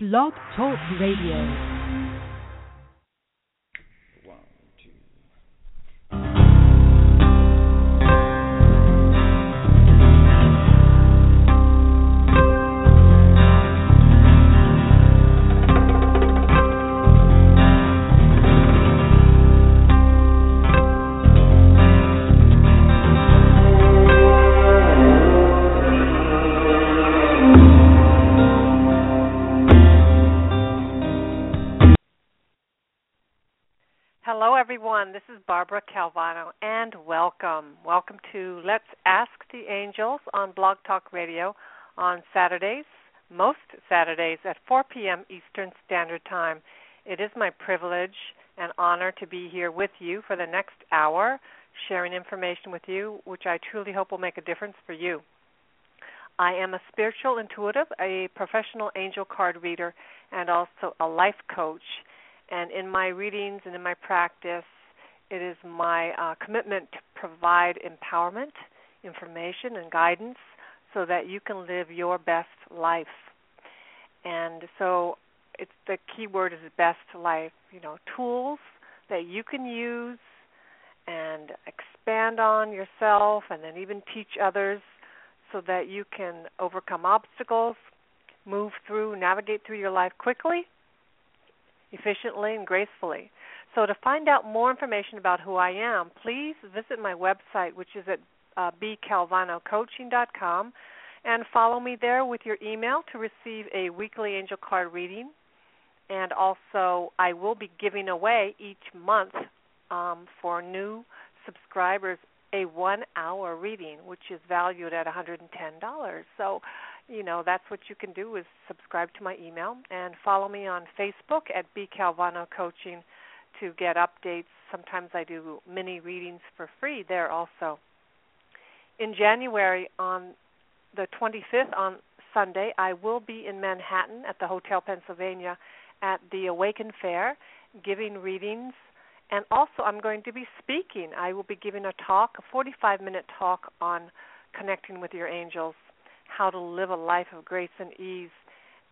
Blog Talk Radio. Everyone. This is Barbara Calvano, and welcome. Welcome to Let's Ask the Angels on Blog Talk Radio on Saturdays, most Saturdays at 4 p.m. Eastern Standard Time. It is my privilege and honor to be here with you for the next hour, sharing information with you, which I truly hope will make a difference for you. I am a spiritual intuitive, a professional angel card reader, and also a life coach and in my readings and in my practice, it is my uh, commitment to provide empowerment, information, and guidance so that you can live your best life. And so, it's the key word is best life. You know, tools that you can use and expand on yourself, and then even teach others, so that you can overcome obstacles, move through, navigate through your life quickly efficiently and gracefully. So, to find out more information about who I am, please visit my website, which is at uh, bcalvanocoaching.com, and follow me there with your email to receive a weekly angel card reading. And also, I will be giving away each month um, for new subscribers a one hour reading, which is valued at $110. So, you know, that's what you can do is subscribe to my email and follow me on Facebook at B Calvano Coaching to get updates. Sometimes I do mini readings for free there also. In January on the 25th on Sunday, I will be in Manhattan at the Hotel Pennsylvania at the Awaken Fair giving readings and also I'm going to be speaking. I will be giving a talk, a 45 minute talk on connecting with your angels how to live a life of grace and ease,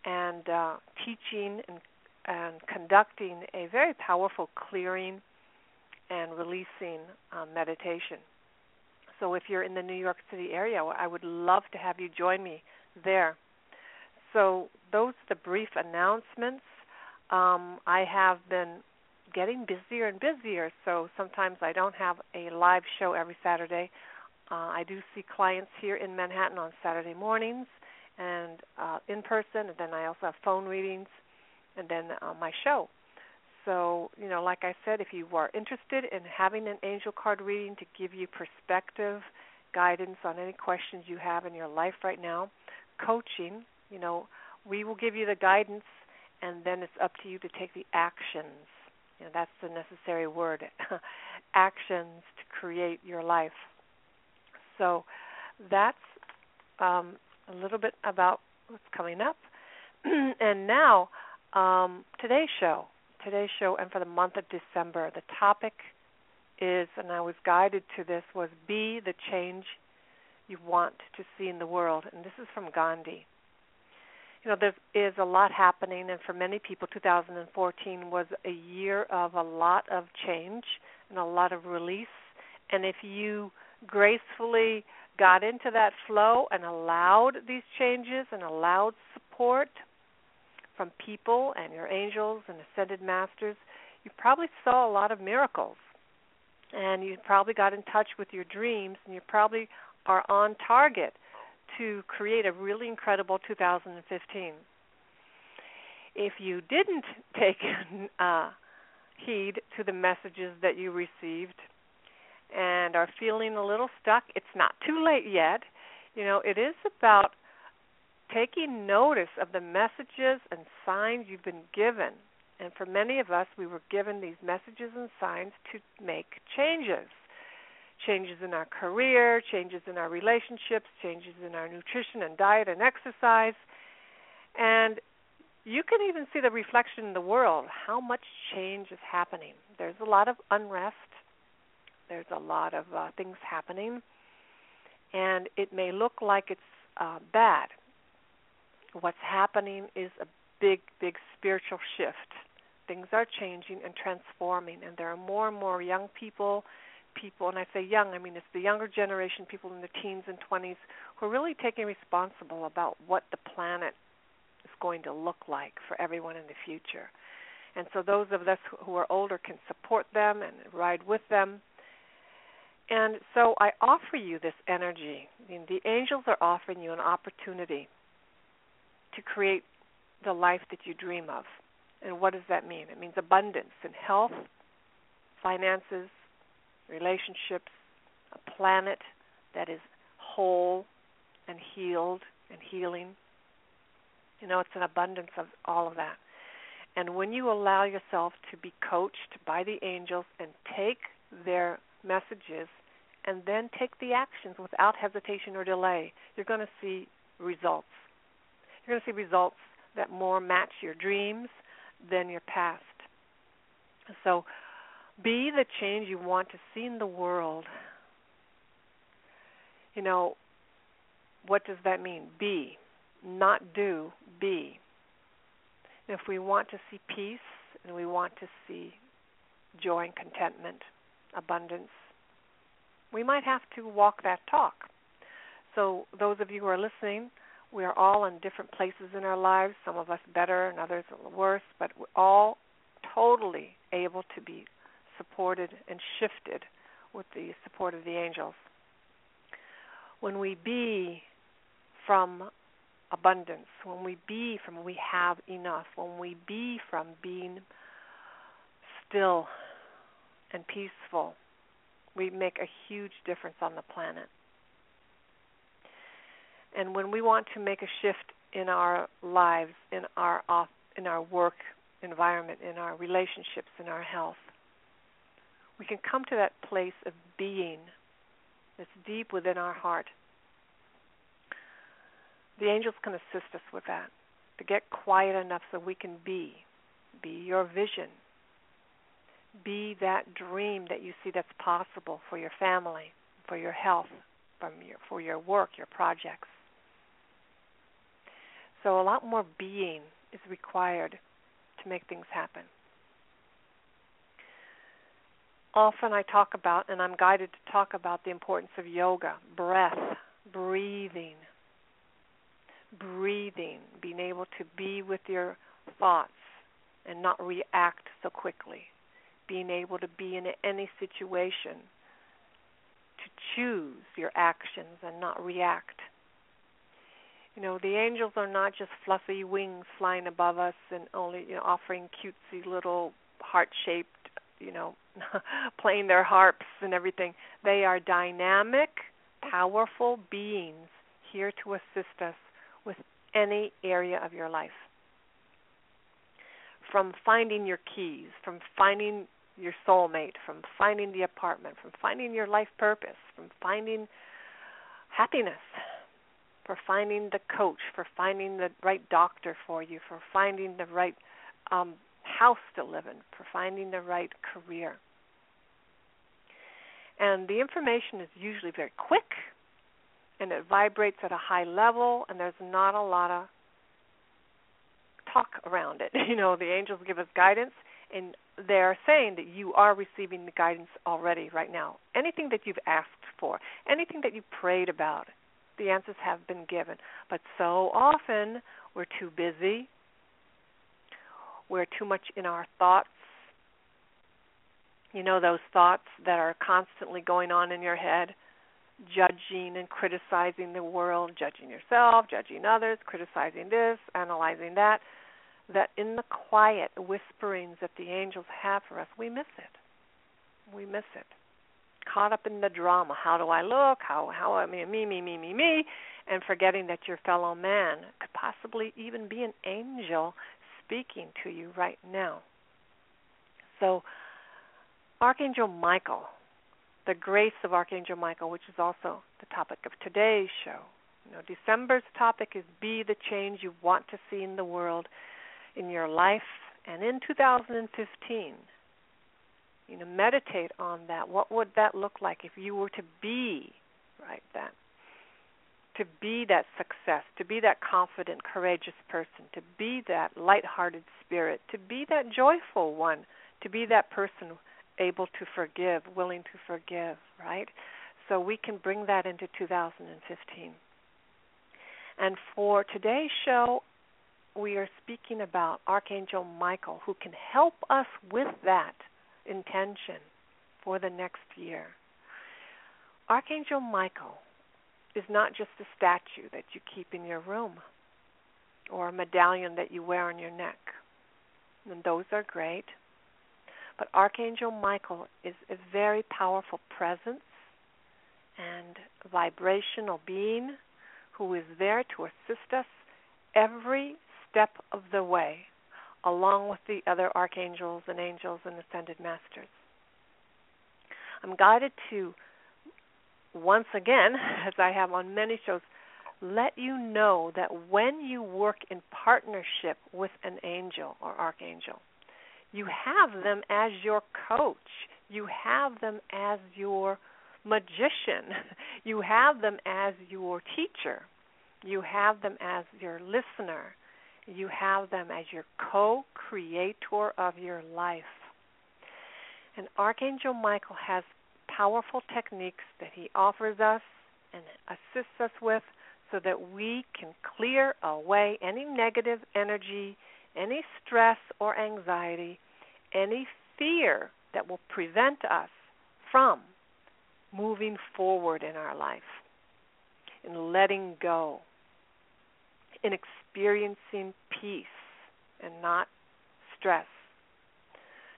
and uh, teaching and, and conducting a very powerful clearing and releasing um, meditation. So, if you're in the New York City area, I would love to have you join me there. So, those are the brief announcements. Um, I have been getting busier and busier, so sometimes I don't have a live show every Saturday. Uh, I do see clients here in Manhattan on Saturday mornings and uh, in person, and then I also have phone readings, and then uh, my show. So, you know, like I said, if you are interested in having an angel card reading to give you perspective, guidance on any questions you have in your life right now, coaching, you know, we will give you the guidance, and then it's up to you to take the actions. You know, that's the necessary word actions to create your life. So that's um, a little bit about what's coming up. and now, um, today's show, today's show, and for the month of December, the topic is, and I was guided to this, was be the change you want to see in the world. And this is from Gandhi. You know, there is a lot happening, and for many people, 2014 was a year of a lot of change and a lot of release. And if you gracefully got into that flow and allowed these changes and allowed support from people and your angels and ascended masters, you probably saw a lot of miracles. And you probably got in touch with your dreams and you probably are on target to create a really incredible 2015. If you didn't take uh, heed to the messages that you received, and are feeling a little stuck, it's not too late yet. You know, it is about taking notice of the messages and signs you've been given. And for many of us, we were given these messages and signs to make changes changes in our career, changes in our relationships, changes in our nutrition and diet and exercise. And you can even see the reflection in the world how much change is happening. There's a lot of unrest, there's a lot of uh, things happening, and it may look like it's uh, bad. What's happening is a big, big spiritual shift. Things are changing and transforming, and there are more and more young people, people, and I say young, I mean it's the younger generation, people in the teens and 20s, who are really taking responsible about what the planet is going to look like for everyone in the future. And so those of us who are older can support them and ride with them. And so I offer you this energy. I mean, the angels are offering you an opportunity to create the life that you dream of. And what does that mean? It means abundance in health, finances, relationships, a planet that is whole and healed and healing. You know, it's an abundance of all of that. And when you allow yourself to be coached by the angels and take their messages and then take the actions without hesitation or delay, you're going to see results. You're going to see results that more match your dreams than your past. So be the change you want to see in the world. You know, what does that mean? Be, not do, be. If we want to see peace and we want to see joy and contentment, abundance, we might have to walk that talk. So, those of you who are listening, we are all in different places in our lives, some of us better and others worse, but we're all totally able to be supported and shifted with the support of the angels. When we be from abundance, when we be from we have enough, when we be from being still and peaceful, we make a huge difference on the planet. And when we want to make a shift in our lives, in our off, in our work environment, in our relationships, in our health, we can come to that place of being that's deep within our heart. The angels can assist us with that, to get quiet enough so we can be. Be your vision. Be that dream that you see that's possible for your family, for your health, from your, for your work, your projects. So a lot more being is required to make things happen. Often I talk about, and I'm guided to talk about the importance of yoga, breath, breathing, breathing, being able to be with your thoughts and not react so quickly, being able to be in any situation to choose your actions and not react. You know the angels are not just fluffy wings flying above us and only you know offering cutesy little heart shaped you know playing their harps and everything. They are dynamic powerful beings here to assist us with any area of your life. From finding your keys from finding your soulmate from finding the apartment from finding your life purpose from finding happiness for finding the coach, for finding the right doctor for you, for finding the right um, house to live in, for finding the right career. And the information is usually very quick and it vibrates at a high level and there's not a lot of talk around it. You know, the angels give us guidance and they're saying that you are receiving the guidance already right now. Anything that you've asked for, anything that you prayed about, the answers have been given. But so often we're too busy, we're too much in our thoughts. You know, those thoughts that are constantly going on in your head, judging and criticizing the world, judging yourself, judging others, criticizing this, analyzing that. That in the quiet whisperings that the angels have for us, we miss it. We miss it caught up in the drama. How do I look? How how I mean me me me me me, and forgetting that your fellow man could possibly even be an angel speaking to you right now. So, Archangel Michael, the grace of Archangel Michael, which is also the topic of today's show. You know, December's topic is be the change you want to see in the world, in your life, and in 2015 you know meditate on that what would that look like if you were to be right that to be that success, to be that confident, courageous person, to be that light-hearted spirit, to be that joyful one, to be that person able to forgive, willing to forgive, right? So we can bring that into 2015. And for today's show, we are speaking about Archangel Michael, who can help us with that intention for the next year. Archangel Michael is not just a statue that you keep in your room or a medallion that you wear on your neck. And those are great. But Archangel Michael is a very powerful presence and vibrational being who is there to assist us every step of the way, along with the other archangels and angels and ascended masters. I'm guided to once again, as I have on many shows, let you know that when you work in partnership with an angel or archangel, you have them as your coach, you have them as your magician, you have them as your teacher, you have them as your listener, you have them as your co creator of your life. And Archangel Michael has powerful techniques that he offers us and assists us with so that we can clear away any negative energy, any stress or anxiety, any fear that will prevent us from moving forward in our life, in letting go, in experiencing peace and not stress.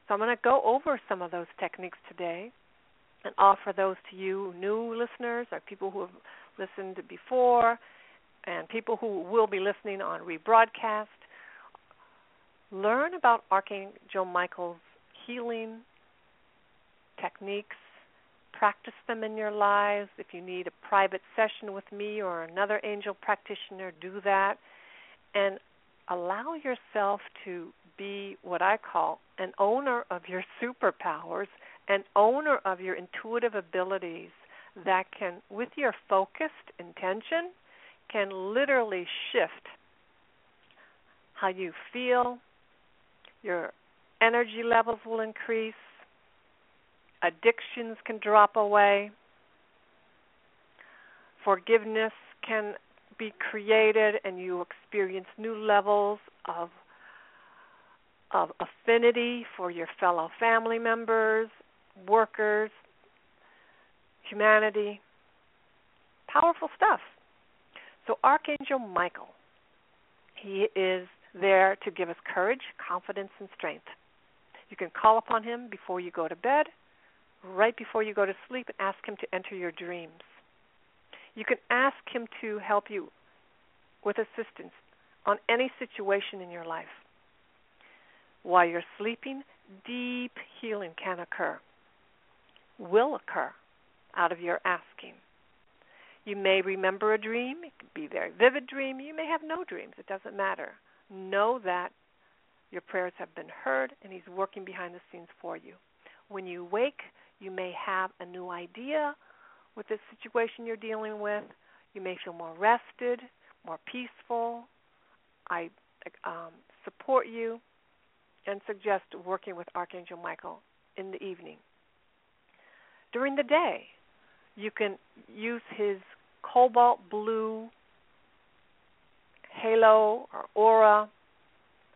So I'm going to go over some of those techniques today and offer those to you new listeners or people who have listened before and people who will be listening on rebroadcast. Learn about Archangel Michael's healing techniques. Practice them in your lives. If you need a private session with me or another angel practitioner, do that. And allow yourself to be what I call an owner of your superpowers an owner of your intuitive abilities that can, with your focused intention, can literally shift how you feel, your energy levels will increase, addictions can drop away, forgiveness can be created, and you experience new levels of of affinity for your fellow family members workers, humanity. Powerful stuff. So, Archangel Michael, he is there to give us courage, confidence, and strength. You can call upon him before you go to bed, right before you go to sleep, and ask him to enter your dreams. You can ask him to help you with assistance on any situation in your life. While you're sleeping, deep healing can occur will occur out of your asking. You may remember a dream, it could be a very vivid dream, you may have no dreams, it doesn't matter. Know that your prayers have been heard and he's working behind the scenes for you. When you wake, you may have a new idea with the situation you're dealing with. You may feel more rested, more peaceful. I um, support you and suggest working with Archangel Michael in the evening during the day. You can use his cobalt blue halo or aura.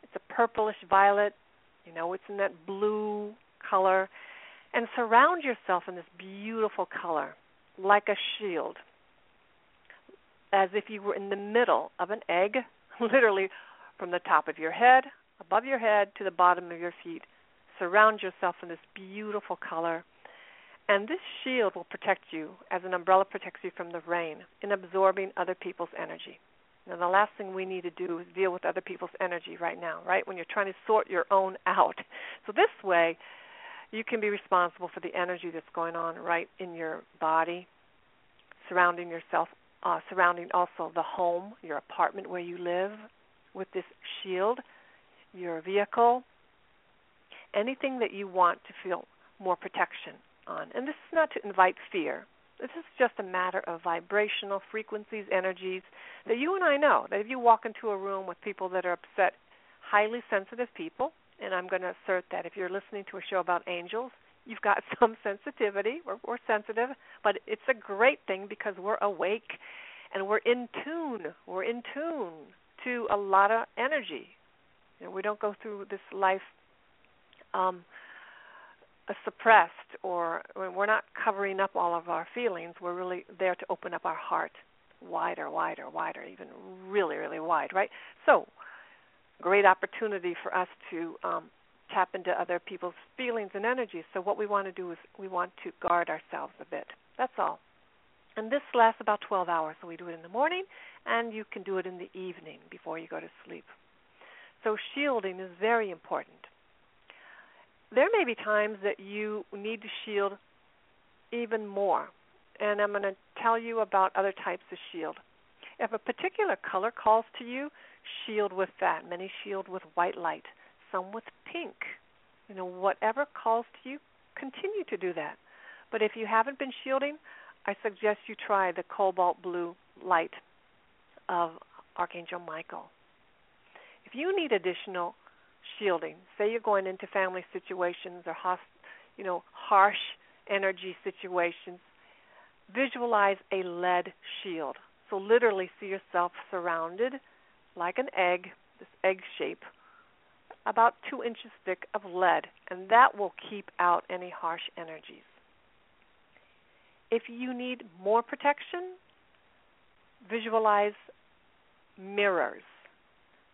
It's a purplish violet. You know, it's in that blue color. And surround yourself in this beautiful color like a shield, as if you were in the middle of an egg, literally from the top of your head, above your head, to the bottom of your feet. Surround yourself in this beautiful color and this shield will protect you as an umbrella protects you from the rain in absorbing other people's energy. Now, the last thing we need to do is deal with other people's energy right now, right? When you're trying to sort your own out. So, this way, you can be responsible for the energy that's going on right in your body, surrounding yourself, uh, surrounding also the home, your apartment where you live with this shield, your vehicle, anything that you want to feel more protection on. And this is not to invite fear. This is just a matter of vibrational frequencies, energies that you and I know. That if you walk into a room with people that are upset, highly sensitive people, and I'm going to assert that if you're listening to a show about angels, you've got some sensitivity. We're, we're sensitive, but it's a great thing because we're awake and we're in tune. We're in tune to a lot of energy. You know, we don't go through this life um, suppressed or we're not covering up all of our feelings. We're really there to open up our heart wider, wider, wider, even really, really wide, right? So, great opportunity for us to um, tap into other people's feelings and energies. So, what we want to do is we want to guard ourselves a bit. That's all. And this lasts about 12 hours. So, we do it in the morning, and you can do it in the evening before you go to sleep. So, shielding is very important there may be times that you need to shield even more. And I'm going to tell you about other types of shield. If a particular color calls to you, shield with that. Many shield with white light, some with pink. You know, whatever calls to you, continue to do that. But if you haven't been shielding, I suggest you try the cobalt blue light of Archangel Michael. If you need additional shielding. Say you're going into family situations or host, you know, harsh energy situations. Visualize a lead shield. So literally see yourself surrounded like an egg, this egg shape, about two inches thick of lead, and that will keep out any harsh energies. If you need more protection, visualize mirrors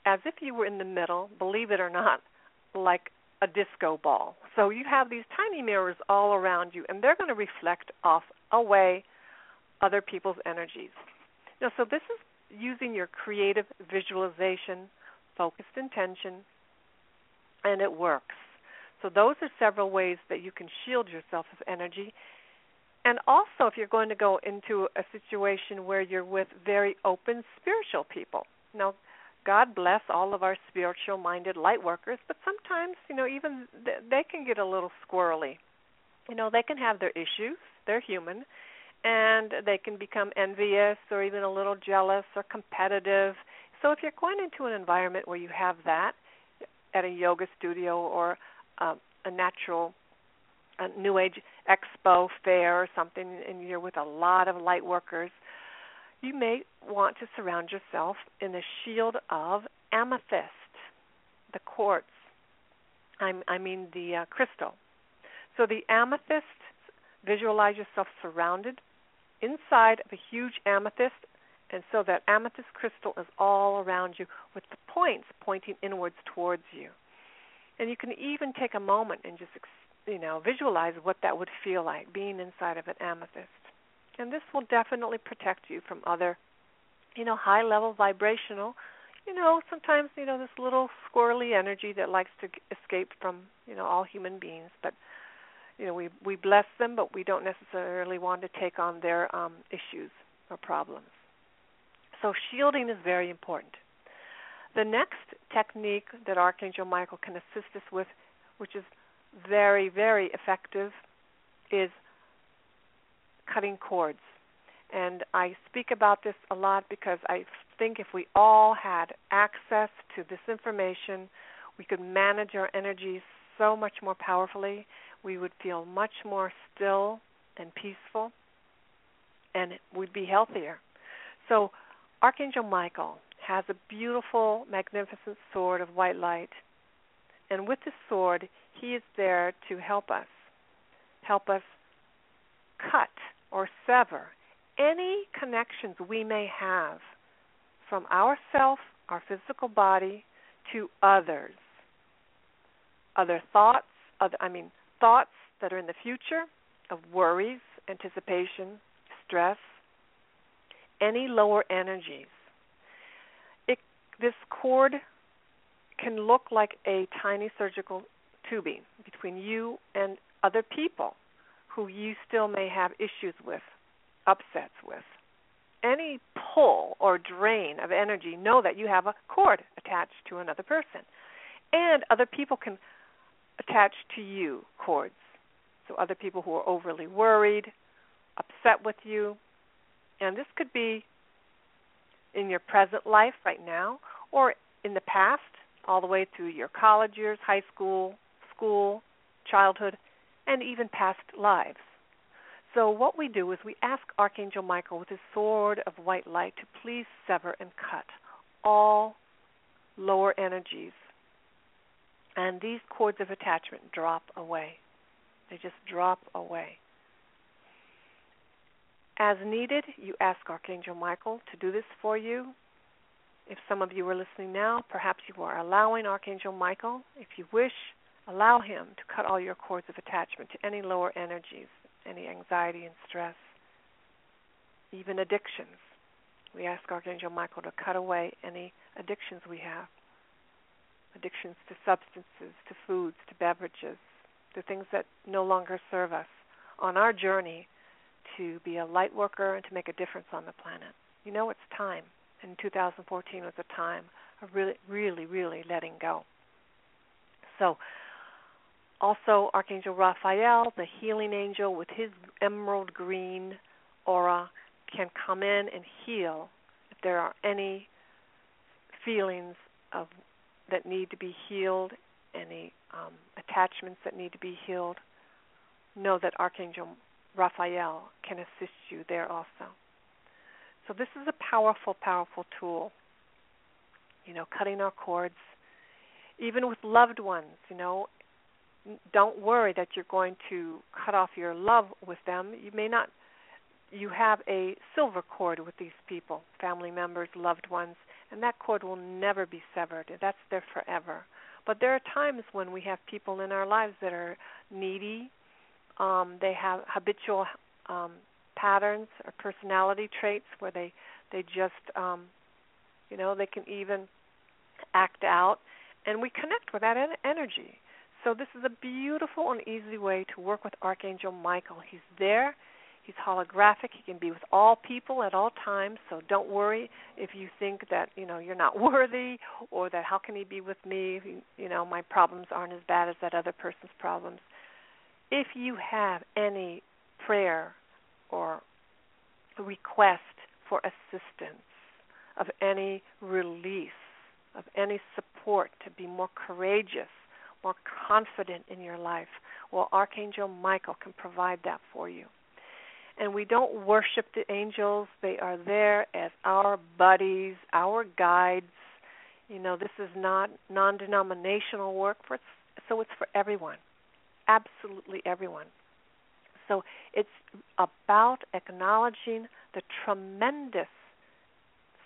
as if you were in the middle, believe it or not, like a disco ball. So you have these tiny mirrors all around you, and they're going to reflect off away other people's energies. Now, so this is using your creative visualization, focused intention, and it works. So those are several ways that you can shield yourself of energy. And also, if you're going to go into a situation where you're with very open spiritual people. Now, God bless all of our spiritual minded light workers, but sometimes, you know, even they can get a little squirrely. You know, they can have their issues, they're human, and they can become envious or even a little jealous or competitive. So if you're going into an environment where you have that at a yoga studio or uh, a natural a new age expo fair or something and you're with a lot of light workers you may want to surround yourself in a shield of amethyst, the quartz. I'm, i mean the uh, crystal. So the amethyst, visualize yourself surrounded inside of a huge amethyst, and so that amethyst crystal is all around you with the points pointing inwards towards you. And you can even take a moment and just you know visualize what that would feel like being inside of an amethyst and this will definitely protect you from other, you know, high level vibrational, you know, sometimes you know this little squirrely energy that likes to escape from you know all human beings, but you know we we bless them, but we don't necessarily want to take on their um, issues or problems. So shielding is very important. The next technique that Archangel Michael can assist us with, which is very, very effective, is cutting cords. And I speak about this a lot because I think if we all had access to this information, we could manage our energies so much more powerfully. We would feel much more still and peaceful, and we'd be healthier. So, Archangel Michael has a beautiful, magnificent sword of white light. And with the sword, he is there to help us, help us cut or sever any connections we may have from ourself, our physical body, to others. Other thoughts, other, I mean, thoughts that are in the future of worries, anticipation, stress, any lower energies. It, this cord can look like a tiny surgical tubing between you and other people who you still may have issues with, upsets with. Any pull or drain of energy, know that you have a cord attached to another person. And other people can attach to you cords. So, other people who are overly worried, upset with you. And this could be in your present life right now or in the past, all the way through your college years, high school, school, childhood, and even past lives. So, what we do is we ask Archangel Michael with his sword of white light to please sever and cut all lower energies. And these cords of attachment drop away. They just drop away. As needed, you ask Archangel Michael to do this for you. If some of you are listening now, perhaps you are allowing Archangel Michael, if you wish, allow him to cut all your cords of attachment to any lower energies, any anxiety and stress, even addictions. We ask Archangel Michael to cut away any addictions we have addictions to substances, to foods, to beverages, to things that no longer serve us on our journey to be a light worker and to make a difference on the planet. You know, it's time. And 2014 was a time of really, really, really letting go. So, also, Archangel Raphael, the healing angel with his emerald green aura, can come in and heal if there are any feelings of that need to be healed, any um, attachments that need to be healed. Know that Archangel Raphael can assist you there also. So this is a powerful, powerful tool. You know, cutting our cords, even with loved ones. You know, don't worry that you're going to cut off your love with them. You may not. You have a silver cord with these people, family members, loved ones, and that cord will never be severed. That's there forever. But there are times when we have people in our lives that are needy. Um, they have habitual um, patterns or personality traits where they they just um, you know they can even act out, and we connect with that en- energy. So this is a beautiful and easy way to work with Archangel Michael. He's there. He's holographic. He can be with all people at all times. So don't worry if you think that you know you're not worthy or that how can he be with me? You know my problems aren't as bad as that other person's problems. If you have any prayer or request for assistance of any release of any support to be more courageous more confident in your life. Well, Archangel Michael can provide that for you. And we don't worship the angels, they are there as our buddies, our guides. You know, this is not non denominational work, for, so it's for everyone, absolutely everyone. So it's about acknowledging the tremendous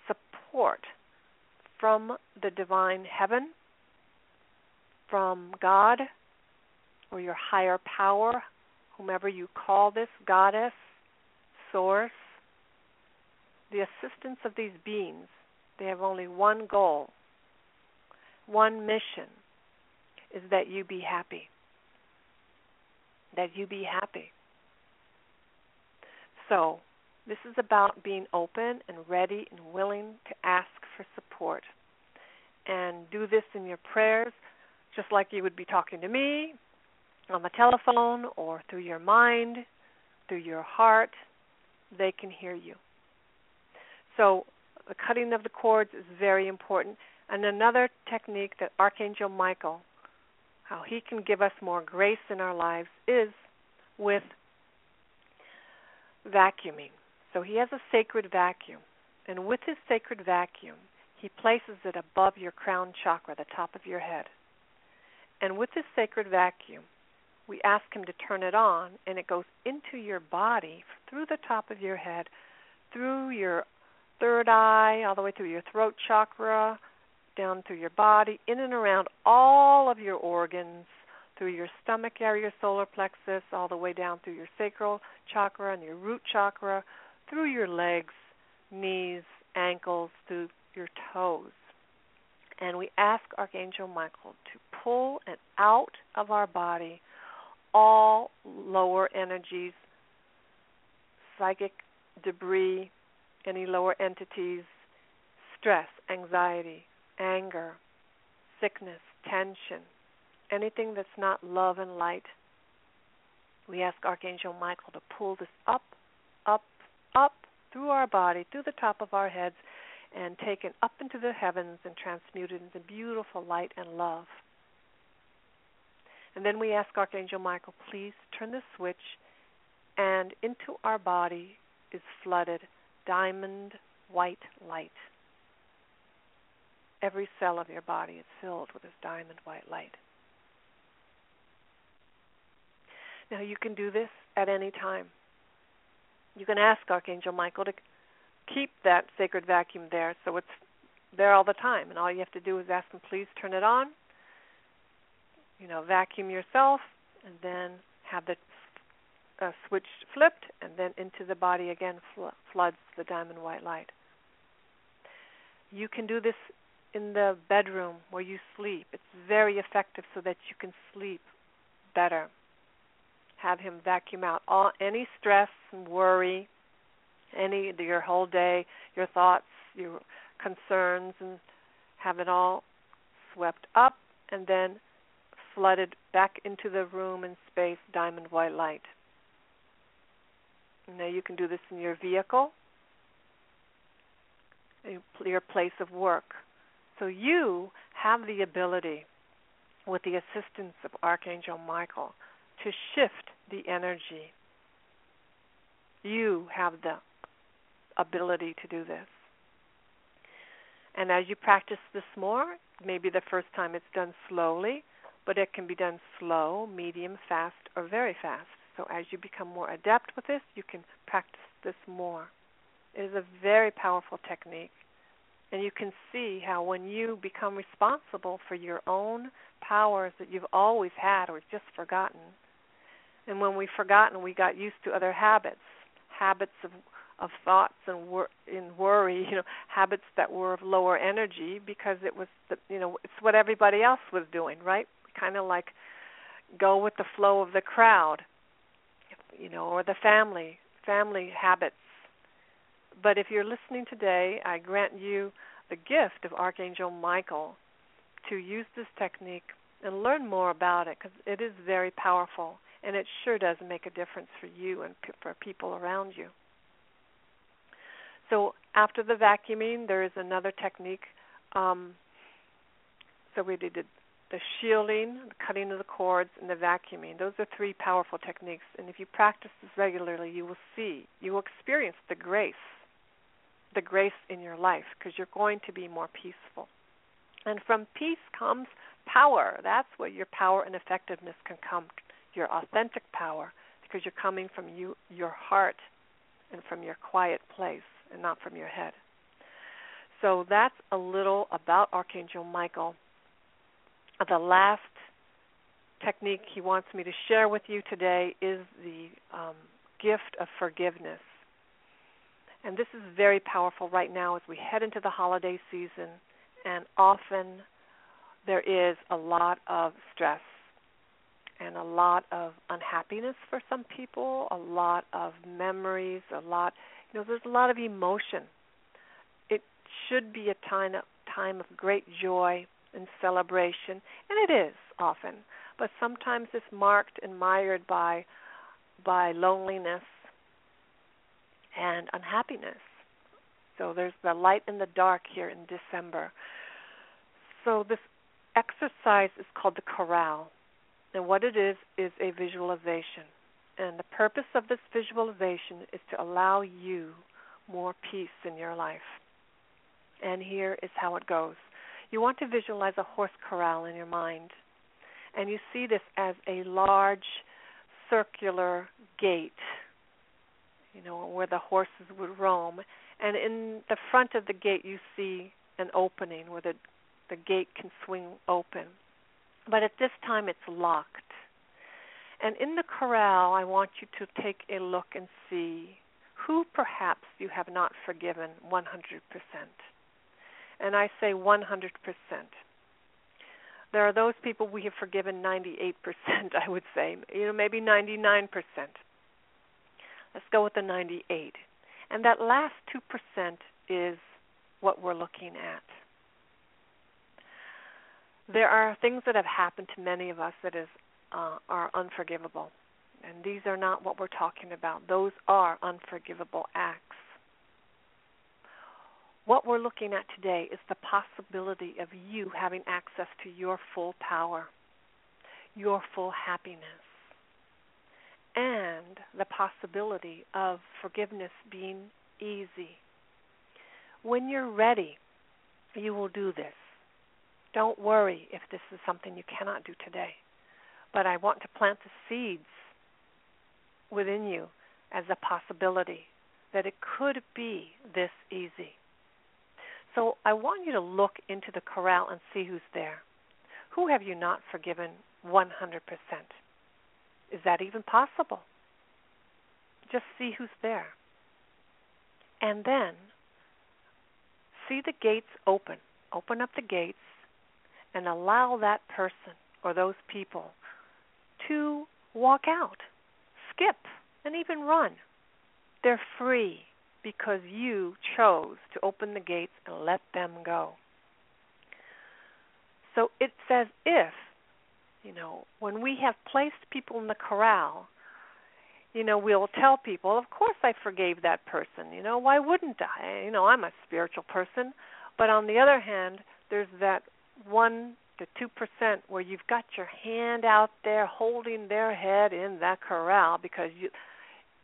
support from the divine heaven from God or your higher power, whomever you call this, goddess, source, the assistance of these beings, they have only one goal, one mission, is that you be happy. That you be happy. So, this is about being open and ready and willing to ask for support. And do this in your prayers just like you would be talking to me on the telephone or through your mind, through your heart, they can hear you. So, the cutting of the cords is very important. And another technique that Archangel Michael, how he can give us more grace in our lives, is with vacuuming. So, he has a sacred vacuum. And with his sacred vacuum, he places it above your crown chakra, the top of your head. And with this sacred vacuum, we ask him to turn it on, and it goes into your body through the top of your head, through your third eye, all the way through your throat chakra, down through your body, in and around all of your organs, through your stomach area, your solar plexus, all the way down through your sacral chakra and your root chakra, through your legs, knees, ankles, through your toes. And we ask Archangel Michael to pull and out of our body all lower energies, psychic debris, any lower entities, stress, anxiety, anger, sickness, tension, anything that's not love and light. We ask Archangel Michael to pull this up up, up through our body, through the top of our heads, and taken up into the heavens and transmuted into beautiful light and love. And then we ask Archangel Michael, please turn the switch, and into our body is flooded diamond white light. Every cell of your body is filled with this diamond white light. Now, you can do this at any time. You can ask Archangel Michael to keep that sacred vacuum there so it's there all the time. And all you have to do is ask him, please turn it on. You know, vacuum yourself, and then have the uh, switch flipped, and then into the body again fl- floods the diamond white light. You can do this in the bedroom where you sleep. It's very effective so that you can sleep better. Have him vacuum out all any stress and worry, any your whole day, your thoughts, your concerns, and have it all swept up and then flooded back into the room and space diamond white light. Now you can do this in your vehicle, your place of work. So you have the ability, with the assistance of Archangel Michael, to shift the energy. You have the ability to do this. And as you practice this more, maybe the first time it's done slowly, but it can be done slow, medium, fast, or very fast. So as you become more adept with this, you can practice this more. It is a very powerful technique. And you can see how when you become responsible for your own powers that you've always had or just forgotten, and when we've forgotten, we got used to other habits, habits of of thoughts and wor- in worry, you know, habits that were of lower energy because it was the, you know, it's what everybody else was doing, right? Kind of like go with the flow of the crowd, you know, or the family, family habits. But if you're listening today, I grant you the gift of Archangel Michael to use this technique and learn more about it because it is very powerful and it sure does make a difference for you and p- for people around you. So after the vacuuming, there is another technique. Um, so we did the shielding, the cutting of the cords, and the vacuuming. Those are three powerful techniques. And if you practice this regularly, you will see, you will experience the grace, the grace in your life, because you're going to be more peaceful. And from peace comes power. That's where your power and effectiveness can come, your authentic power, because you're coming from you, your heart, and from your quiet place and not from your head. So that's a little about Archangel Michael. The last technique he wants me to share with you today is the um, gift of forgiveness. And this is very powerful right now as we head into the holiday season, and often there is a lot of stress and a lot of unhappiness for some people, a lot of memories, a lot you know, there's a lot of emotion. It should be a time time of great joy and celebration, and it is often. But sometimes it's marked and mired by by loneliness and unhappiness. So there's the light and the dark here in December. So this exercise is called the corral. And what it is is a visualization. And the purpose of this visualization is to allow you more peace in your life. And here is how it goes. You want to visualize a horse corral in your mind. And you see this as a large circular gate, you know, where the horses would roam. And in the front of the gate you see an opening where the the gate can swing open. But at this time it's locked. And in the corral, I want you to take a look and see who perhaps you have not forgiven 100%. And I say 100%. There are those people we have forgiven 98%, I would say, you know, maybe 99%. Let's go with the 98. And that last 2% is what we're looking at. There are things that have happened to many of us that is uh, are unforgivable. And these are not what we're talking about. Those are unforgivable acts. What we're looking at today is the possibility of you having access to your full power, your full happiness, and the possibility of forgiveness being easy. When you're ready, you will do this. Don't worry if this is something you cannot do today. But I want to plant the seeds within you as a possibility that it could be this easy. So I want you to look into the corral and see who's there. Who have you not forgiven 100%? Is that even possible? Just see who's there. And then see the gates open. Open up the gates and allow that person or those people to walk out, skip, and even run. They're free because you chose to open the gates and let them go. So it's as if, you know, when we have placed people in the corral, you know, we'll tell people, of course I forgave that person. You know, why wouldn't I? You know, I'm a spiritual person. But on the other hand, there's that one to two percent where you've got your hand out there holding their head in that corral because you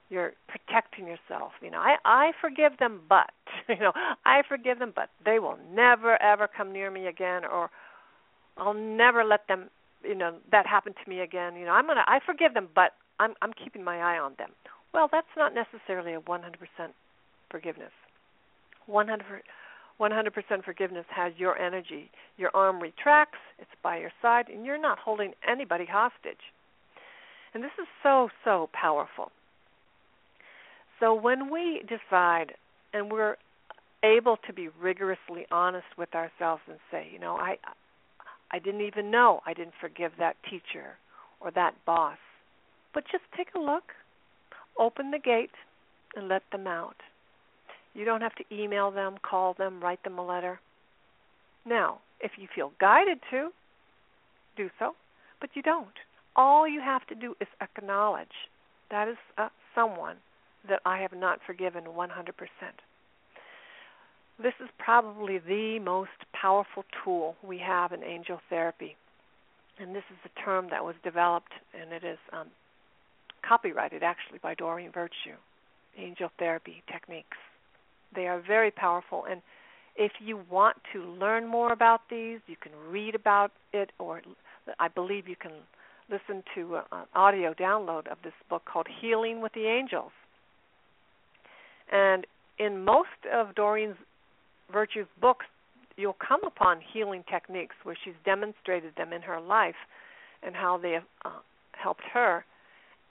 you're protecting yourself. You know, I I forgive them, but you know, I forgive them, but they will never ever come near me again, or I'll never let them. You know, that happen to me again. You know, I'm gonna I forgive them, but I'm I'm keeping my eye on them. Well, that's not necessarily a 100% forgiveness. 100 100% forgiveness has your energy. Your arm retracts, it's by your side, and you're not holding anybody hostage. And this is so, so powerful. So when we decide and we're able to be rigorously honest with ourselves and say, you know, I I didn't even know I didn't forgive that teacher or that boss. But just take a look, open the gate and let them out. You don't have to email them, call them, write them a letter. Now, if you feel guided to, do so, but you don't. All you have to do is acknowledge that is uh, someone that I have not forgiven 100%. This is probably the most powerful tool we have in angel therapy. And this is a term that was developed, and it is um, copyrighted actually by Doreen Virtue Angel Therapy Techniques. They are very powerful, and if you want to learn more about these, you can read about it, or I believe you can listen to an audio download of this book called Healing with the Angels. And in most of Doreen's Virtue's books, you'll come upon healing techniques where she's demonstrated them in her life and how they have uh, helped her.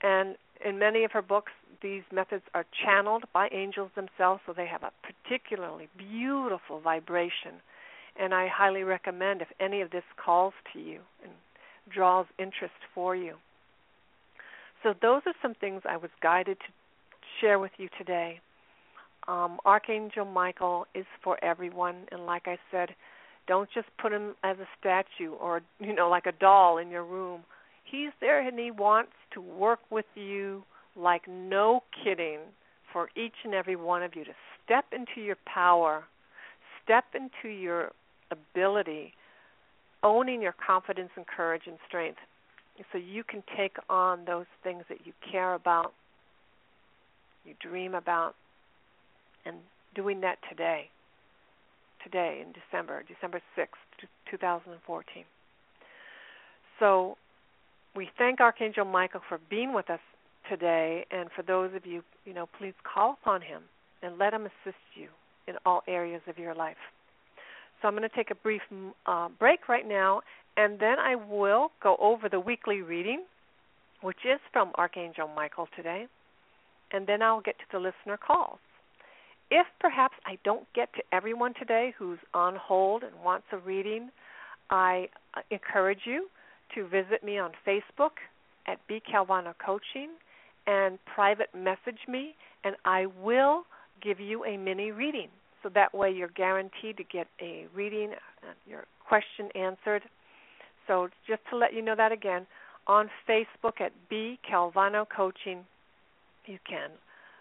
And in many of her books, these methods are channeled by angels themselves, so they have a particularly beautiful vibration. And I highly recommend if any of this calls to you and draws interest for you. So, those are some things I was guided to share with you today. Um, Archangel Michael is for everyone, and like I said, don't just put him as a statue or you know like a doll in your room. He's there and he wants to work with you like no kidding for each and every one of you to step into your power, step into your ability, owning your confidence and courage and strength so you can take on those things that you care about, you dream about, and doing that today. Today in December, December 6th, 2014. So we thank Archangel Michael for being with us today, and for those of you, you know, please call upon him and let him assist you in all areas of your life. So I'm going to take a brief uh, break right now, and then I will go over the weekly reading, which is from Archangel Michael today, and then I'll get to the listener calls. If perhaps I don't get to everyone today who's on hold and wants a reading, I uh, encourage you to visit me on Facebook at B Calvano Coaching and private message me, and I will give you a mini reading. So that way you're guaranteed to get a reading, uh, your question answered. So just to let you know that again, on Facebook at B Calvano Coaching. You can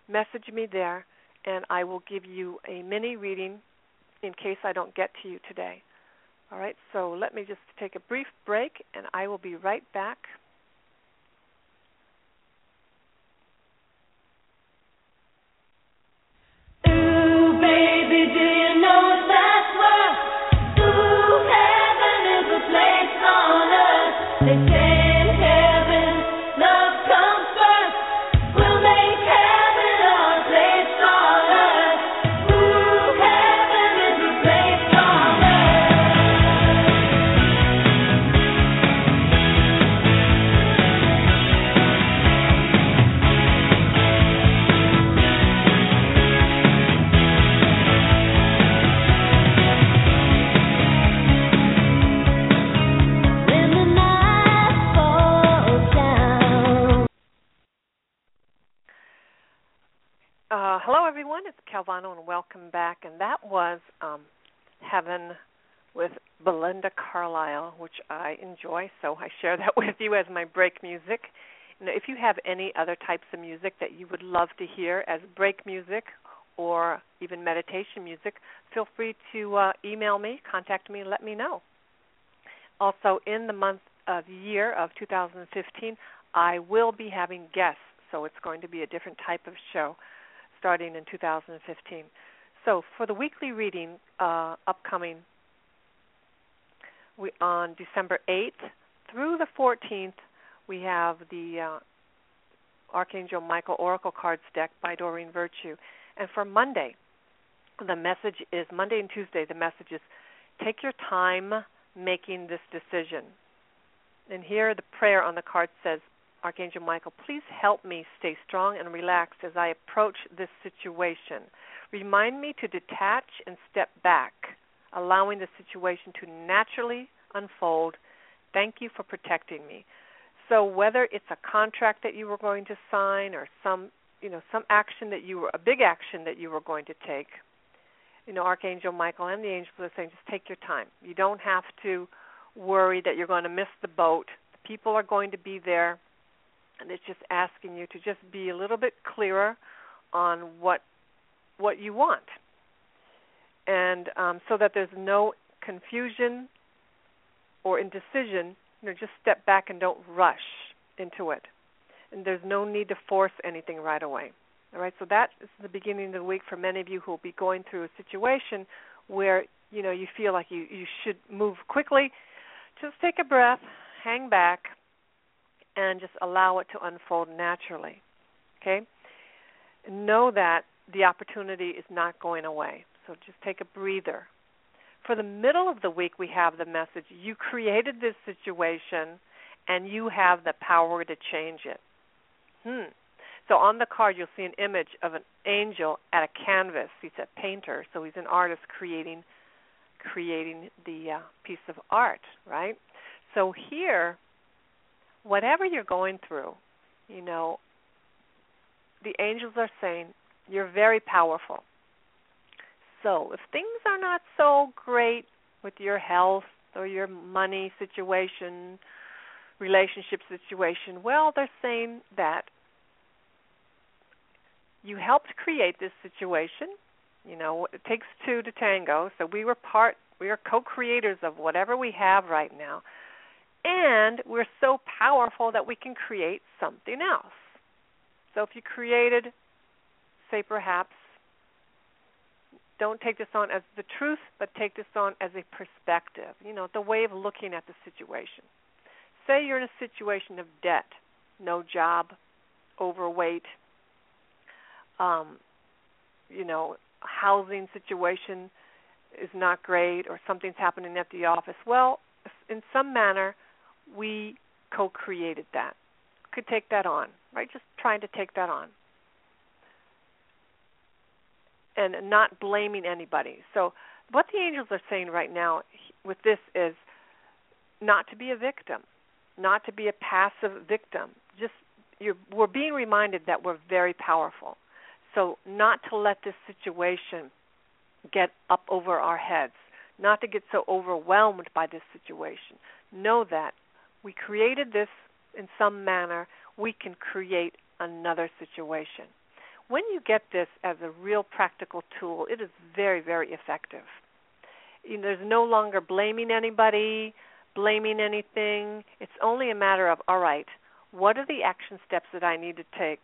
message me there, and I will give you a mini reading in case I don't get to you today. All right, so let me just take a brief break, and I will be right back. Calvano, and welcome back. And that was um, Heaven with Belinda Carlisle, which I enjoy, so I share that with you as my break music. And if you have any other types of music that you would love to hear as break music or even meditation music, feel free to uh, email me, contact me, let me know. Also, in the month of year of 2015, I will be having guests, so it's going to be a different type of show starting in 2015. So for the weekly reading uh, upcoming we, on December 8th through the 14th, we have the uh, Archangel Michael Oracle Cards deck by Doreen Virtue. And for Monday, the message is Monday and Tuesday, the message is take your time making this decision. And here the prayer on the card says, Archangel Michael, please help me stay strong and relaxed as I approach this situation. Remind me to detach and step back, allowing the situation to naturally unfold. Thank you for protecting me. So whether it's a contract that you were going to sign or some, you know, some action that you were a big action that you were going to take, you know, Archangel Michael and the angels are saying just take your time. You don't have to worry that you're going to miss the boat. The people are going to be there and it's just asking you to just be a little bit clearer on what what you want, and um, so that there's no confusion or indecision. You know, just step back and don't rush into it, and there's no need to force anything right away. All right, so that is the beginning of the week for many of you who will be going through a situation where you know you feel like you you should move quickly. Just take a breath, hang back, and just allow it to unfold naturally. Okay? Know that the opportunity is not going away. So just take a breather. For the middle of the week, we have the message you created this situation and you have the power to change it. Hmm. So on the card, you'll see an image of an angel at a canvas. He's a painter, so he's an artist creating creating the uh, piece of art, right? So here, whatever you're going through, you know, the angels are saying you're very powerful. So if things are not so great with your health or your money situation, relationship situation, well, they're saying that you helped create this situation. You know, it takes two to tango. So we were part, we are co-creators of whatever we have right now and we're so powerful that we can create something else. So if you created, say perhaps, don't take this on as the truth, but take this on as a perspective, you know, the way of looking at the situation. Say you're in a situation of debt, no job, overweight, um, you know, housing situation is not great or something's happening at the office. Well, in some manner, we co-created that. Could take that on, right? Just trying to take that on. And not blaming anybody. So what the angels are saying right now with this is not to be a victim, not to be a passive victim. Just we're being reminded that we're very powerful. So not to let this situation get up over our heads, not to get so overwhelmed by this situation. Know that we created this in some manner, we can create another situation. When you get this as a real practical tool, it is very, very effective. There's no longer blaming anybody, blaming anything. It's only a matter of, all right, what are the action steps that I need to take?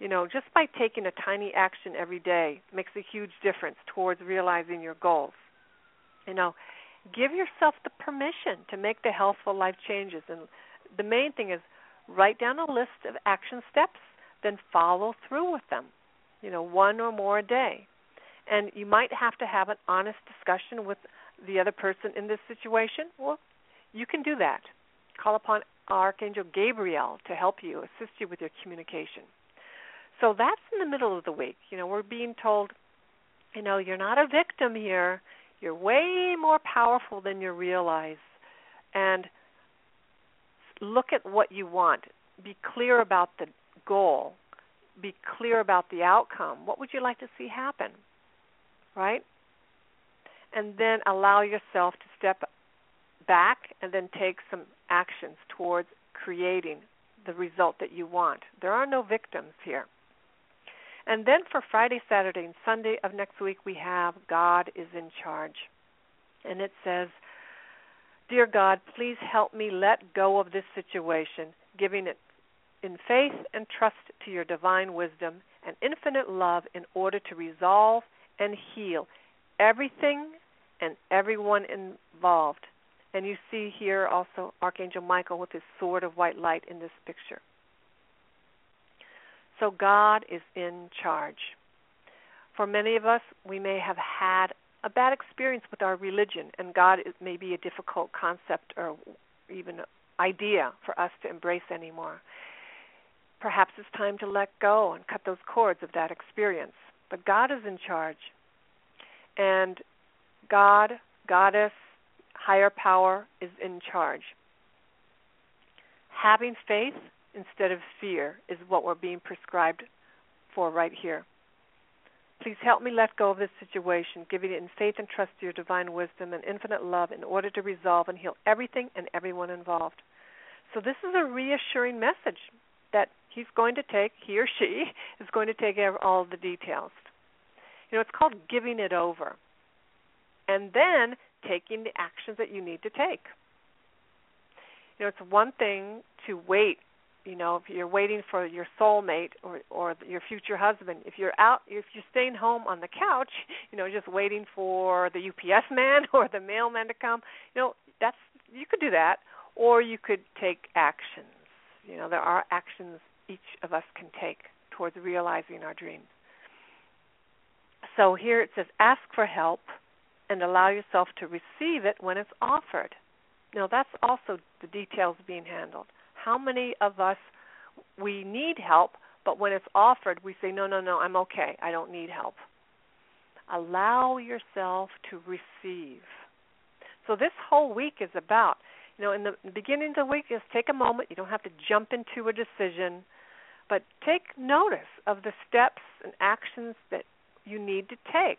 You know, just by taking a tiny action every day makes a huge difference towards realizing your goals. You know, give yourself the permission to make the healthful life changes. And the main thing is write down a list of action steps, then follow through with them. You know, one or more a day. And you might have to have an honest discussion with the other person in this situation. Well, you can do that. Call upon Archangel Gabriel to help you, assist you with your communication. So that's in the middle of the week. You know, we're being told, you know, you're not a victim here. You're way more powerful than you realize. And look at what you want. Be clear about the goal. Be clear about the outcome. What would you like to see happen? Right? And then allow yourself to step back and then take some actions towards creating the result that you want. There are no victims here. And then for Friday, Saturday, and Sunday of next week, we have God is in charge. And it says, Dear God, please help me let go of this situation, giving it in faith and trust to your divine wisdom and infinite love in order to resolve and heal everything and everyone involved. And you see here also Archangel Michael with his sword of white light in this picture. So God is in charge. For many of us, we may have had a bad experience with our religion, and God may be a difficult concept or even idea for us to embrace anymore. Perhaps it's time to let go and cut those cords of that experience. But God is in charge. And God, Goddess, higher power is in charge. Having faith instead of fear is what we're being prescribed for right here. Please help me let go of this situation, giving it in faith and trust to your divine wisdom and infinite love in order to resolve and heal everything and everyone involved. So, this is a reassuring message that he's going to take, he or she is going to take all the details. You know, it's called giving it over. And then taking the actions that you need to take. You know, it's one thing to wait. You know, if you're waiting for your soulmate or or your future husband, if you're out, if you're staying home on the couch, you know, just waiting for the UPS man or the mailman to come, you know, that's you could do that, or you could take actions. You know, there are actions each of us can take towards realizing our dreams. So here it says, ask for help and allow yourself to receive it when it's offered. Now, that's also the details being handled. How many of us we need help, but when it's offered, we say, no, no, no, I'm okay. I don't need help. Allow yourself to receive. So, this whole week is about, you know, in the beginning of the week, just take a moment. You don't have to jump into a decision, but take notice of the steps and actions that you need to take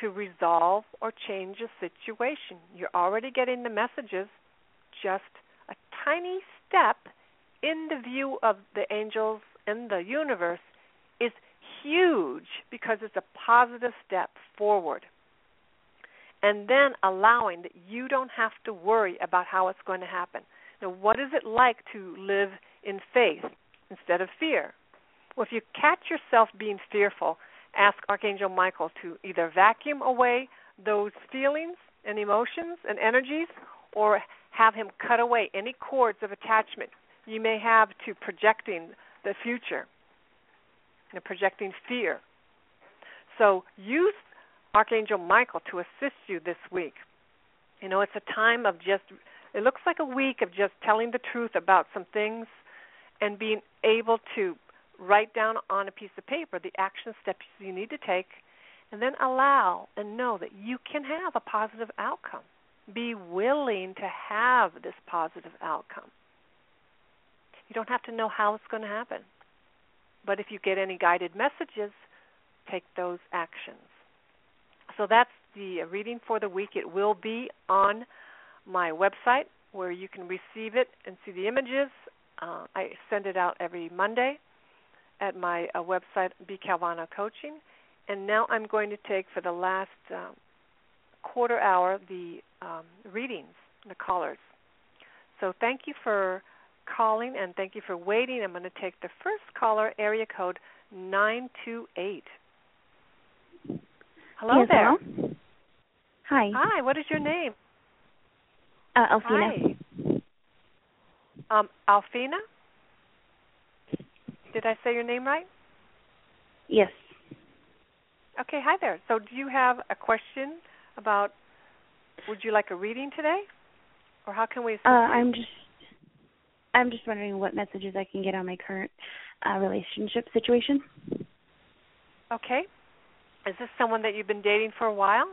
to resolve or change a situation. You're already getting the messages. Just a tiny step in the view of the angels and the universe is huge because it's a positive step forward. And then allowing that you don't have to worry about how it's going to happen. Now, what is it like to live in faith instead of fear? Well, if you catch yourself being fearful, ask Archangel Michael to either vacuum away those feelings and emotions and energies or have him cut away any cords of attachment you may have to projecting the future and projecting fear. So use Archangel Michael to assist you this week. You know, it's a time of just, it looks like a week of just telling the truth about some things and being able to write down on a piece of paper the action steps you need to take, and then allow and know that you can have a positive outcome. Be willing to have this positive outcome. You don't have to know how it's going to happen. But if you get any guided messages, take those actions. So that's the reading for the week. It will be on my website where you can receive it and see the images Uh, I send it out every Monday at my uh, website, B Calvano Coaching. And now I'm going to take for the last uh, quarter hour the um, readings, the callers. So thank you for calling and thank you for waiting. I'm going to take the first caller, area code 928. Hello yes, there. Hello? Hi. Hi, what is your name? Uh, Alfina. Hi. Um, Alfina? Did I say your name right? Yes. Okay, hi there. So, do you have a question about? Would you like a reading today, or how can we? Uh, I'm just, I'm just wondering what messages I can get on my current uh, relationship situation. Okay. Is this someone that you've been dating for a while?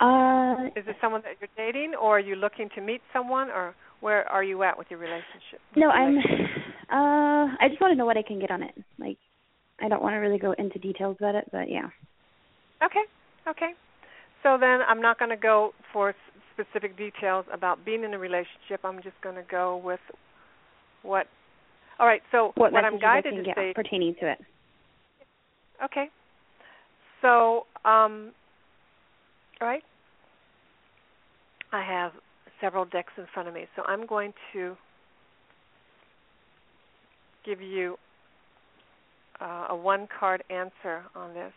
Uh, Is this someone that you're dating, or are you looking to meet someone, or where are you at with your relationship? no, I'm. Uh, I just want to know what I can get on it. Like, I don't want to really go into details about it, but yeah. Okay. Okay. So then I'm not going to go for specific details about being in a relationship. I'm just going to go with what. All right. So What, what I'm guided to say. pertaining to it. Okay. So, um, all right. I have several decks in front of me, so I'm going to give you uh, a one card answer on this.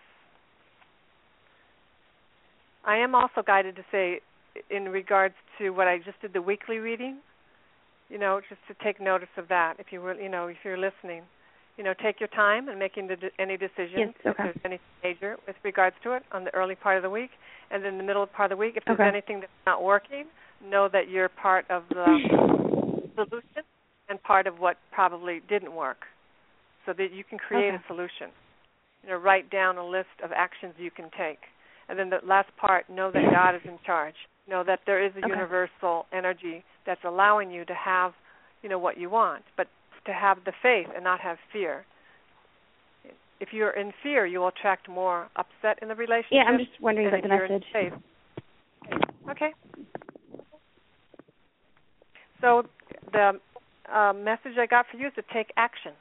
I am also guided to say, in regards to what I just did the weekly reading, you know, just to take notice of that. If you were, you know, if you're listening, you know, take your time in making the, any decisions Yes, if there's anything major with regards to it on the early part of the week, and then the middle part of the week. If there's Okay. anything that's not working, know that you're part of the solution and part of what probably didn't work, so that you can create Okay. a solution. You know, write down a list of actions you can take, and then the last part, know that God is in charge. Know that there is a Okay. universal energy that's allowing you to have, you know, what you want, but to have the faith and not have fear. If you're in fear, you will attract more upset in the relationship. Yeah, I'm just wondering about if the message. faith. Okay. So the uh, message I got for you is to take action.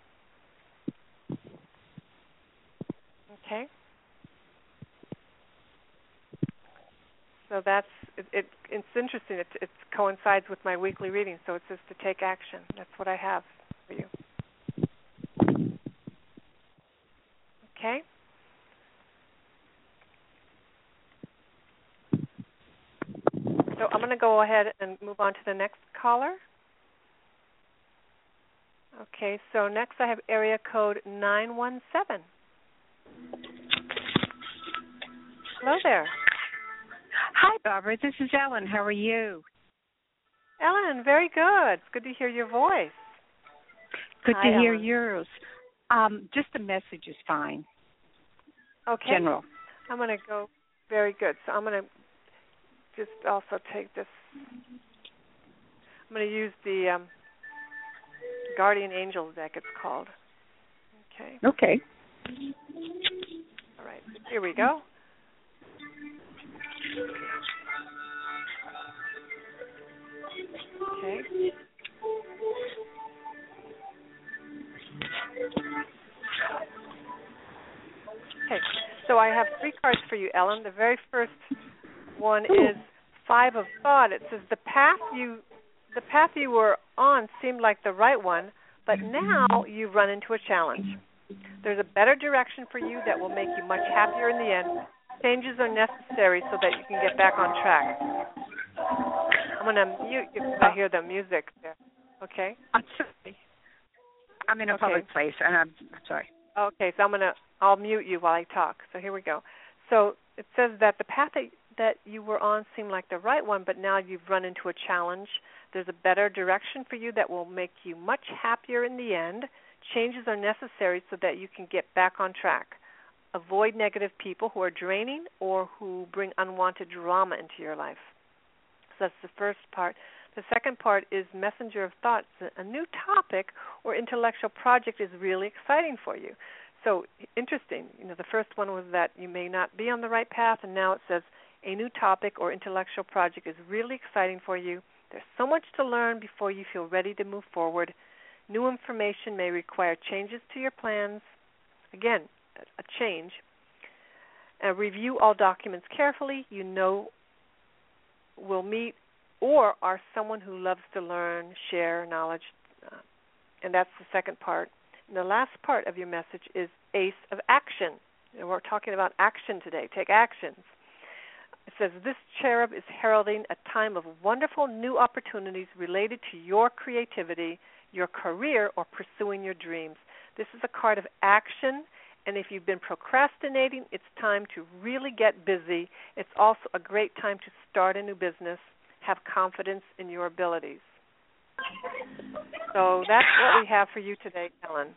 Okay. So that's it, it. It's interesting. It, it coincides with my weekly reading. So it says to take action. That's what I have for you. Okay. So I'm going to go ahead and move on to the next caller. Okay, so next I have area code 917. Hello there. Hi, Barbara. This is Ellen. How are you? Ellen, very good. It's good to hear your voice. Good Hi, to hear Ellen. yours. Um, just a message is fine. Okay. General. I'm going to go very good. So I'm going to just also take this. I'm going to use the um, Guardian Angel deck, it's called. Okay. Okay. All right. Here we go. Okay. So I have three cards for you, Ellen. The very first one is Five of Thought. It says the path you the path you were on seemed like the right one, but now you've run into a challenge. There's a better direction for you that will make you much happier in the end. Changes are necessary so that you can get back on track. I'm going to mute you because I hear the music there. Okay? I'm sorry. I'm in a Okay. public place, and I'm sorry. Okay, so I'm gonna I'll mute you while I talk. So here we go. So it says that the path that that you were on seemed like the right one, but now you've run into a challenge. There's a better direction for you that will make you much happier in the end. Changes are necessary so that you can get back on track. Avoid negative people who are draining or who bring unwanted drama into your life. So that's the first part. The second part is messenger of thoughts. A new topic or intellectual project is really exciting for you. So interesting. You know, the first one was that you may not be on the right path, and now it says a new topic or intellectual project is really exciting for you There's so much to learn before you feel ready to move forward. New information may require changes to your plans. Again, a change. Uh, review all documents carefully. You know will meet or are someone who loves to learn, share knowledge, uh, and that's the second part. The last part of your message is ACE of action. And we're talking about action today. Take actions. It says this cherub is heralding a time of wonderful new opportunities related to your creativity, your career, or pursuing your dreams. This is a card of action, and if you've been procrastinating, it's time to really get busy. It's also a great time to start a new business. Have confidence in your abilities. So that's what we have for you today, Helen.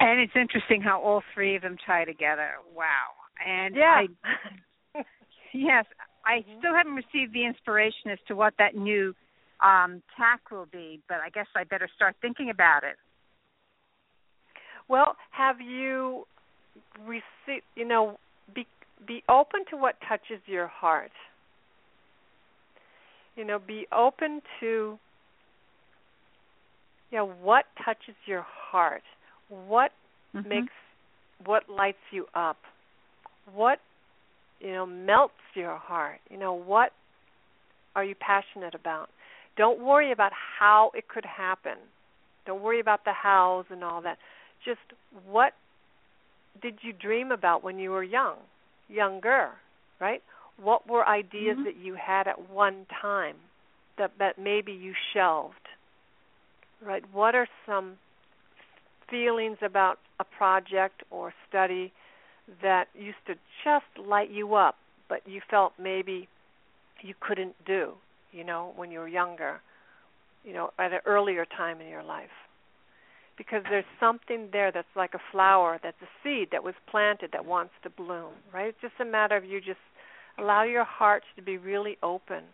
And it's interesting how all three of them tie together. Wow. And yeah. I Yes, I mm-hmm. still haven't received the inspiration as to what that new um tack will be, but I guess I better start thinking about it. Well, have you received, you know, be be open to what touches your heart. You know, be open to you know, what touches your heart? What Mhm. makes what lights you up? What you know melts your heart? You know, what are you passionate about? Don't worry about how it could happen. Don't worry about the hows and all that. Just what did you dream about when you were young, younger, right? What were ideas Mhm. that you had at one time that that maybe you shelved? Right? What are some feelings about a project or study that used to just light you up, but you felt maybe you couldn't do, you know, when you were younger, you know, at an earlier time in your life? Because there's something there that's like a flower, that's a seed that was planted that wants to bloom, right? It's just a matter of you just allow your heart to be really open.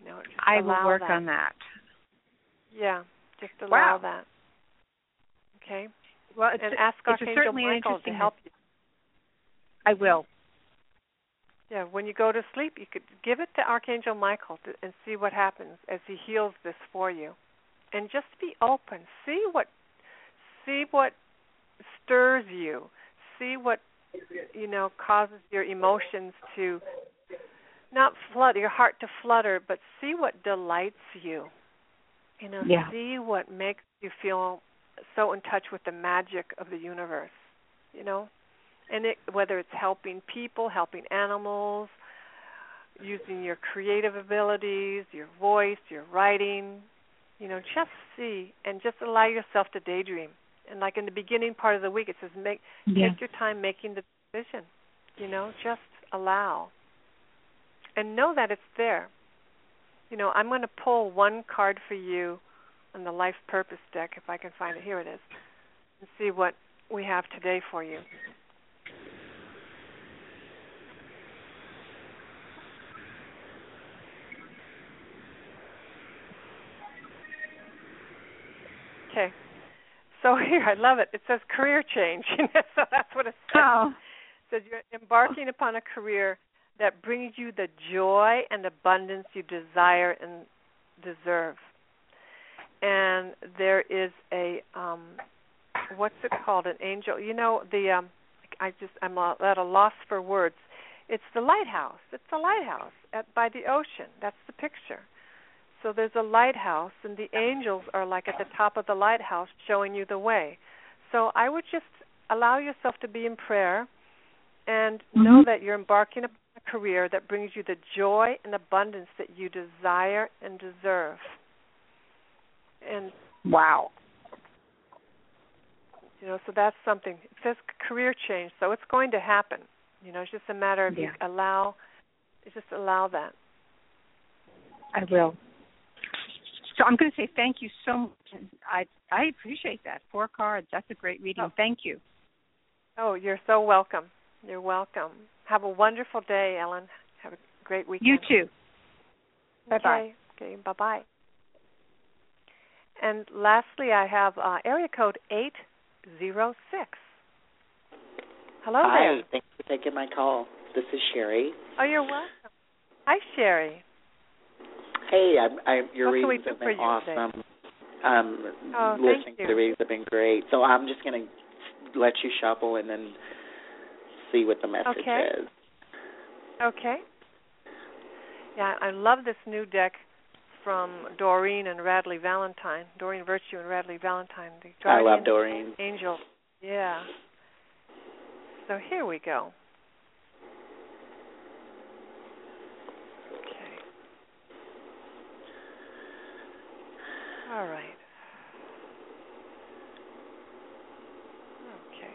You know, just I will work that. on that. Yeah, just allow Wow. that. Okay, Well, it's, and ask it's Archangel certainly an Michael to interesting help you. I will. Yeah, when you go to sleep, you could give it to Archangel Michael to, and see what happens as he heals this for you, and just be open. See what, see what stirs you. See what you know causes your emotions to not flutter, your heart to flutter, but see what delights you. You know, Yeah. see what makes you feel so in touch with the magic of the universe. You know, and it, whether it's helping people, helping animals, using your creative abilities, your voice, your writing, you know, just see and just allow yourself to daydream. And like in the beginning part of the week, it says make Yeah. take your time making the decision. You know, just allow, and know that it's there. You know, I'm going to pull one card for you on the life purpose deck if I can find it. Here it is, and see what we have today for you. Okay. So here, I love it. It says career change. so that's what it says. Oh. It says you're embarking upon a career that brings you the joy and abundance you desire and deserve. And there is a um what's it called? An angel. You know the um I just I'm at a loss for words. It's the lighthouse. It's the lighthouse at by the ocean. That's the picture. So there's a lighthouse, and the angels are like at the top of the lighthouse showing you the way. So I would just allow yourself to be in prayer and know Mhm. that you're embarking upon a career that brings you the joy and abundance that you desire and deserve. And Wow. you know, so that's something. It says career change, so it's going to happen. You know, it's just a matter of you Yeah. allow just allow that. I will. So I'm going to say thank you so much. I I appreciate that. Four cards. That's a great reading. Oh. Thank you. Oh, you're so welcome. You're welcome. Have a wonderful day, Ellen. Have a great weekend. You too. Bye-bye. Okay, okay bye bye. And lastly, I have uh, area code 806. Hello Hi, there. thanks for taking my call. This is Sherry. Oh, you're welcome. Hi, Sherry. Hey, I'm, I'm, your What can we readings have been you awesome. Um, Oh, thank listening you. to the readings have been great. So I'm just going to let you shuffle and then see what the message Okay. is. Okay. Yeah, I love this new deck from Doreen and Radleigh Valentine. Doreen Virtue and Radleigh Valentine. The I love Doreen. Angel. Yeah. So here we go. Okay. All right. Okay.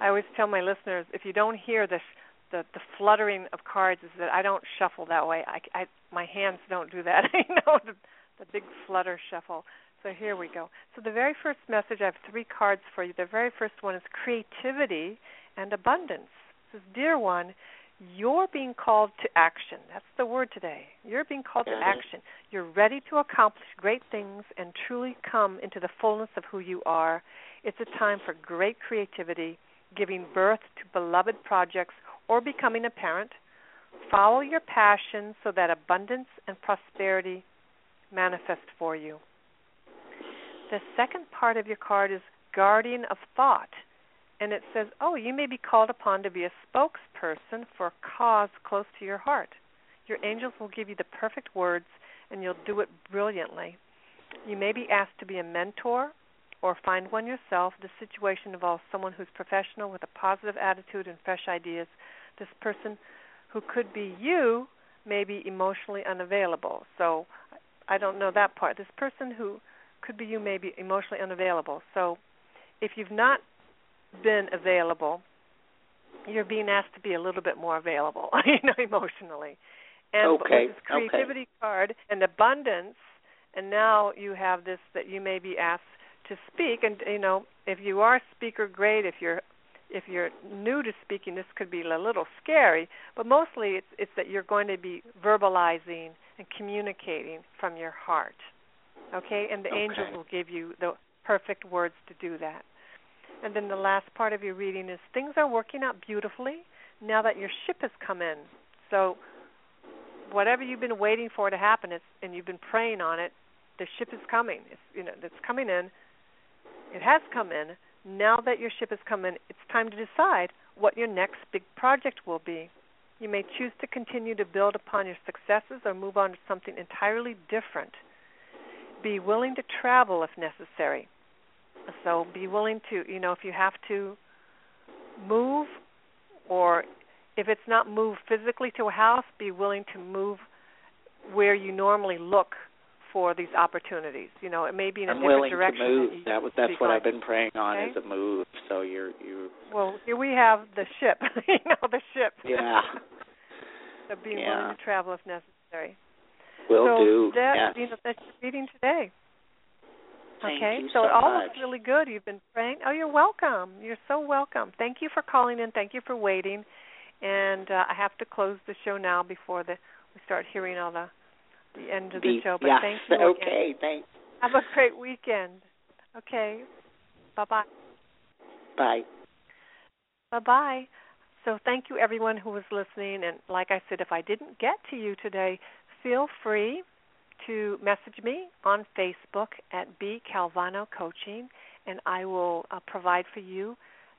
I always tell my listeners if you don't hear the the, the fluttering of cards is that I don't shuffle that way. I, I my hands don't do that. I know the the big flutter shuffle. So here we go. So the very first message I have three cards for you. The very first one is creativity and abundance. It says, "Dear one, you're being called to action. That's the word today. You're being called to action. You're ready to accomplish great things and truly come into the fullness of who you are. It's a time for great creativity, giving birth to beloved projects, or becoming a parent. Follow your passion so that abundance and prosperity manifest for you. The second part of your card is guardian of thought. And it says, Oh, you may be called upon to be a spokesperson for a cause close to your heart. Your angels will give you the perfect words, and you'll do it brilliantly. You may be asked to be a mentor or find one yourself. The situation involves someone who's professional with a positive attitude and fresh ideas. This person who could be you may be emotionally unavailable. So I don't know that part. This person who could be you may be emotionally unavailable. So if you've not been available, you're being asked to be a little bit more available, you know, emotionally. And Okay, with this creativity card and abundance, and now you have this that you may be asked to speak. And you know, if you are a speaker, great. If you're if you're new to speaking, this could be a little scary. But mostly, it's it's that you're going to be verbalizing and communicating from your heart. Okay, and the Okay. angels will give you the perfect words to do that. And then the last part of your reading is things are working out beautifully now that your ship has come in. So whatever you've been waiting for to happen it's, and you've been praying on it, the ship is coming. It's you know, it's coming in. It has come in. Now that your ship has come in, it's time to decide what your next big project will be. You may choose to continue to build upon your successes or move on to something entirely different. Be willing to travel if necessary. So be willing to, you know, if you have to move or if it's not move physically to a house, be willing to move where you normally look for these opportunities. You know, it may be in a I'm different willing direction. to move. that was that's what. I've been praying on Okay. is a move. So you're you Well, here we have the ship. you know, the ship. Yeah. so be Yeah. willing to travel if necessary. will so do. that yes. you know that's your reading today. Thank okay, you so, so it all looks really good. You've been praying. Oh, you're welcome. You're so welcome. Thank you for calling in. Thank you for waiting. And uh, I have to close the show now before the we start hearing all the the end of the Be- show. But yes. thank you again. Okay. Thanks. Have a great weekend. Okay. Bye bye. Bye. Bye bye. So thank you everyone who was listening. And like I said, if I didn't get to you today, feel free to message me on Facebook at B Calvano Coaching, and I will uh, provide for you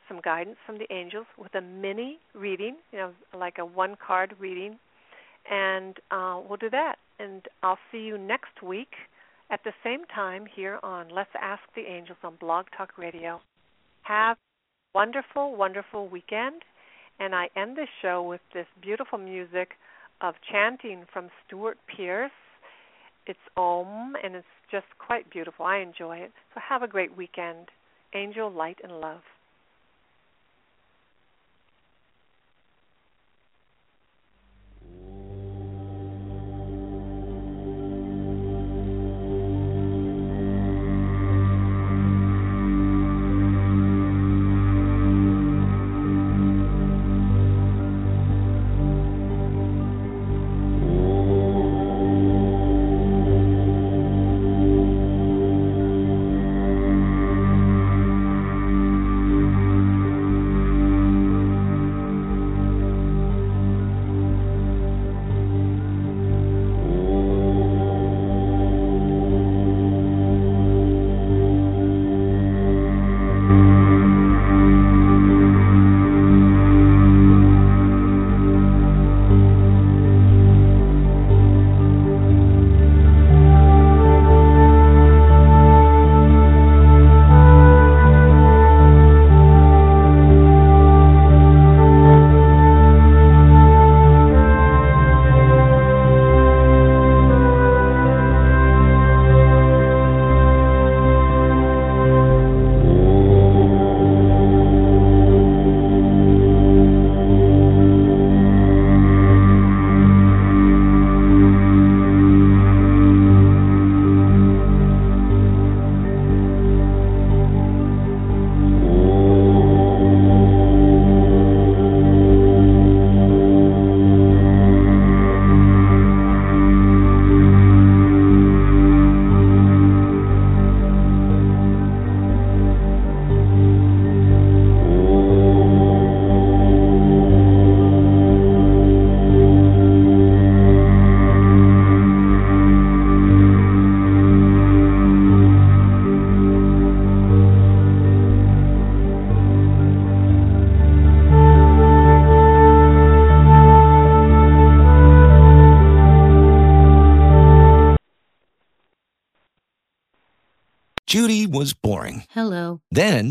some guidance from the angels with a mini reading, you know, like a one card reading, and uh, we'll do that. And I'll see you next week at the same time here on Let's Ask the Angels on Blog Talk Radio. Have a wonderful, wonderful weekend, and I end this show with this beautiful music of chanting from Stuart Pierce. It's Om, and it's just quite beautiful. I enjoy it. So have a great weekend. Angel, light, and love.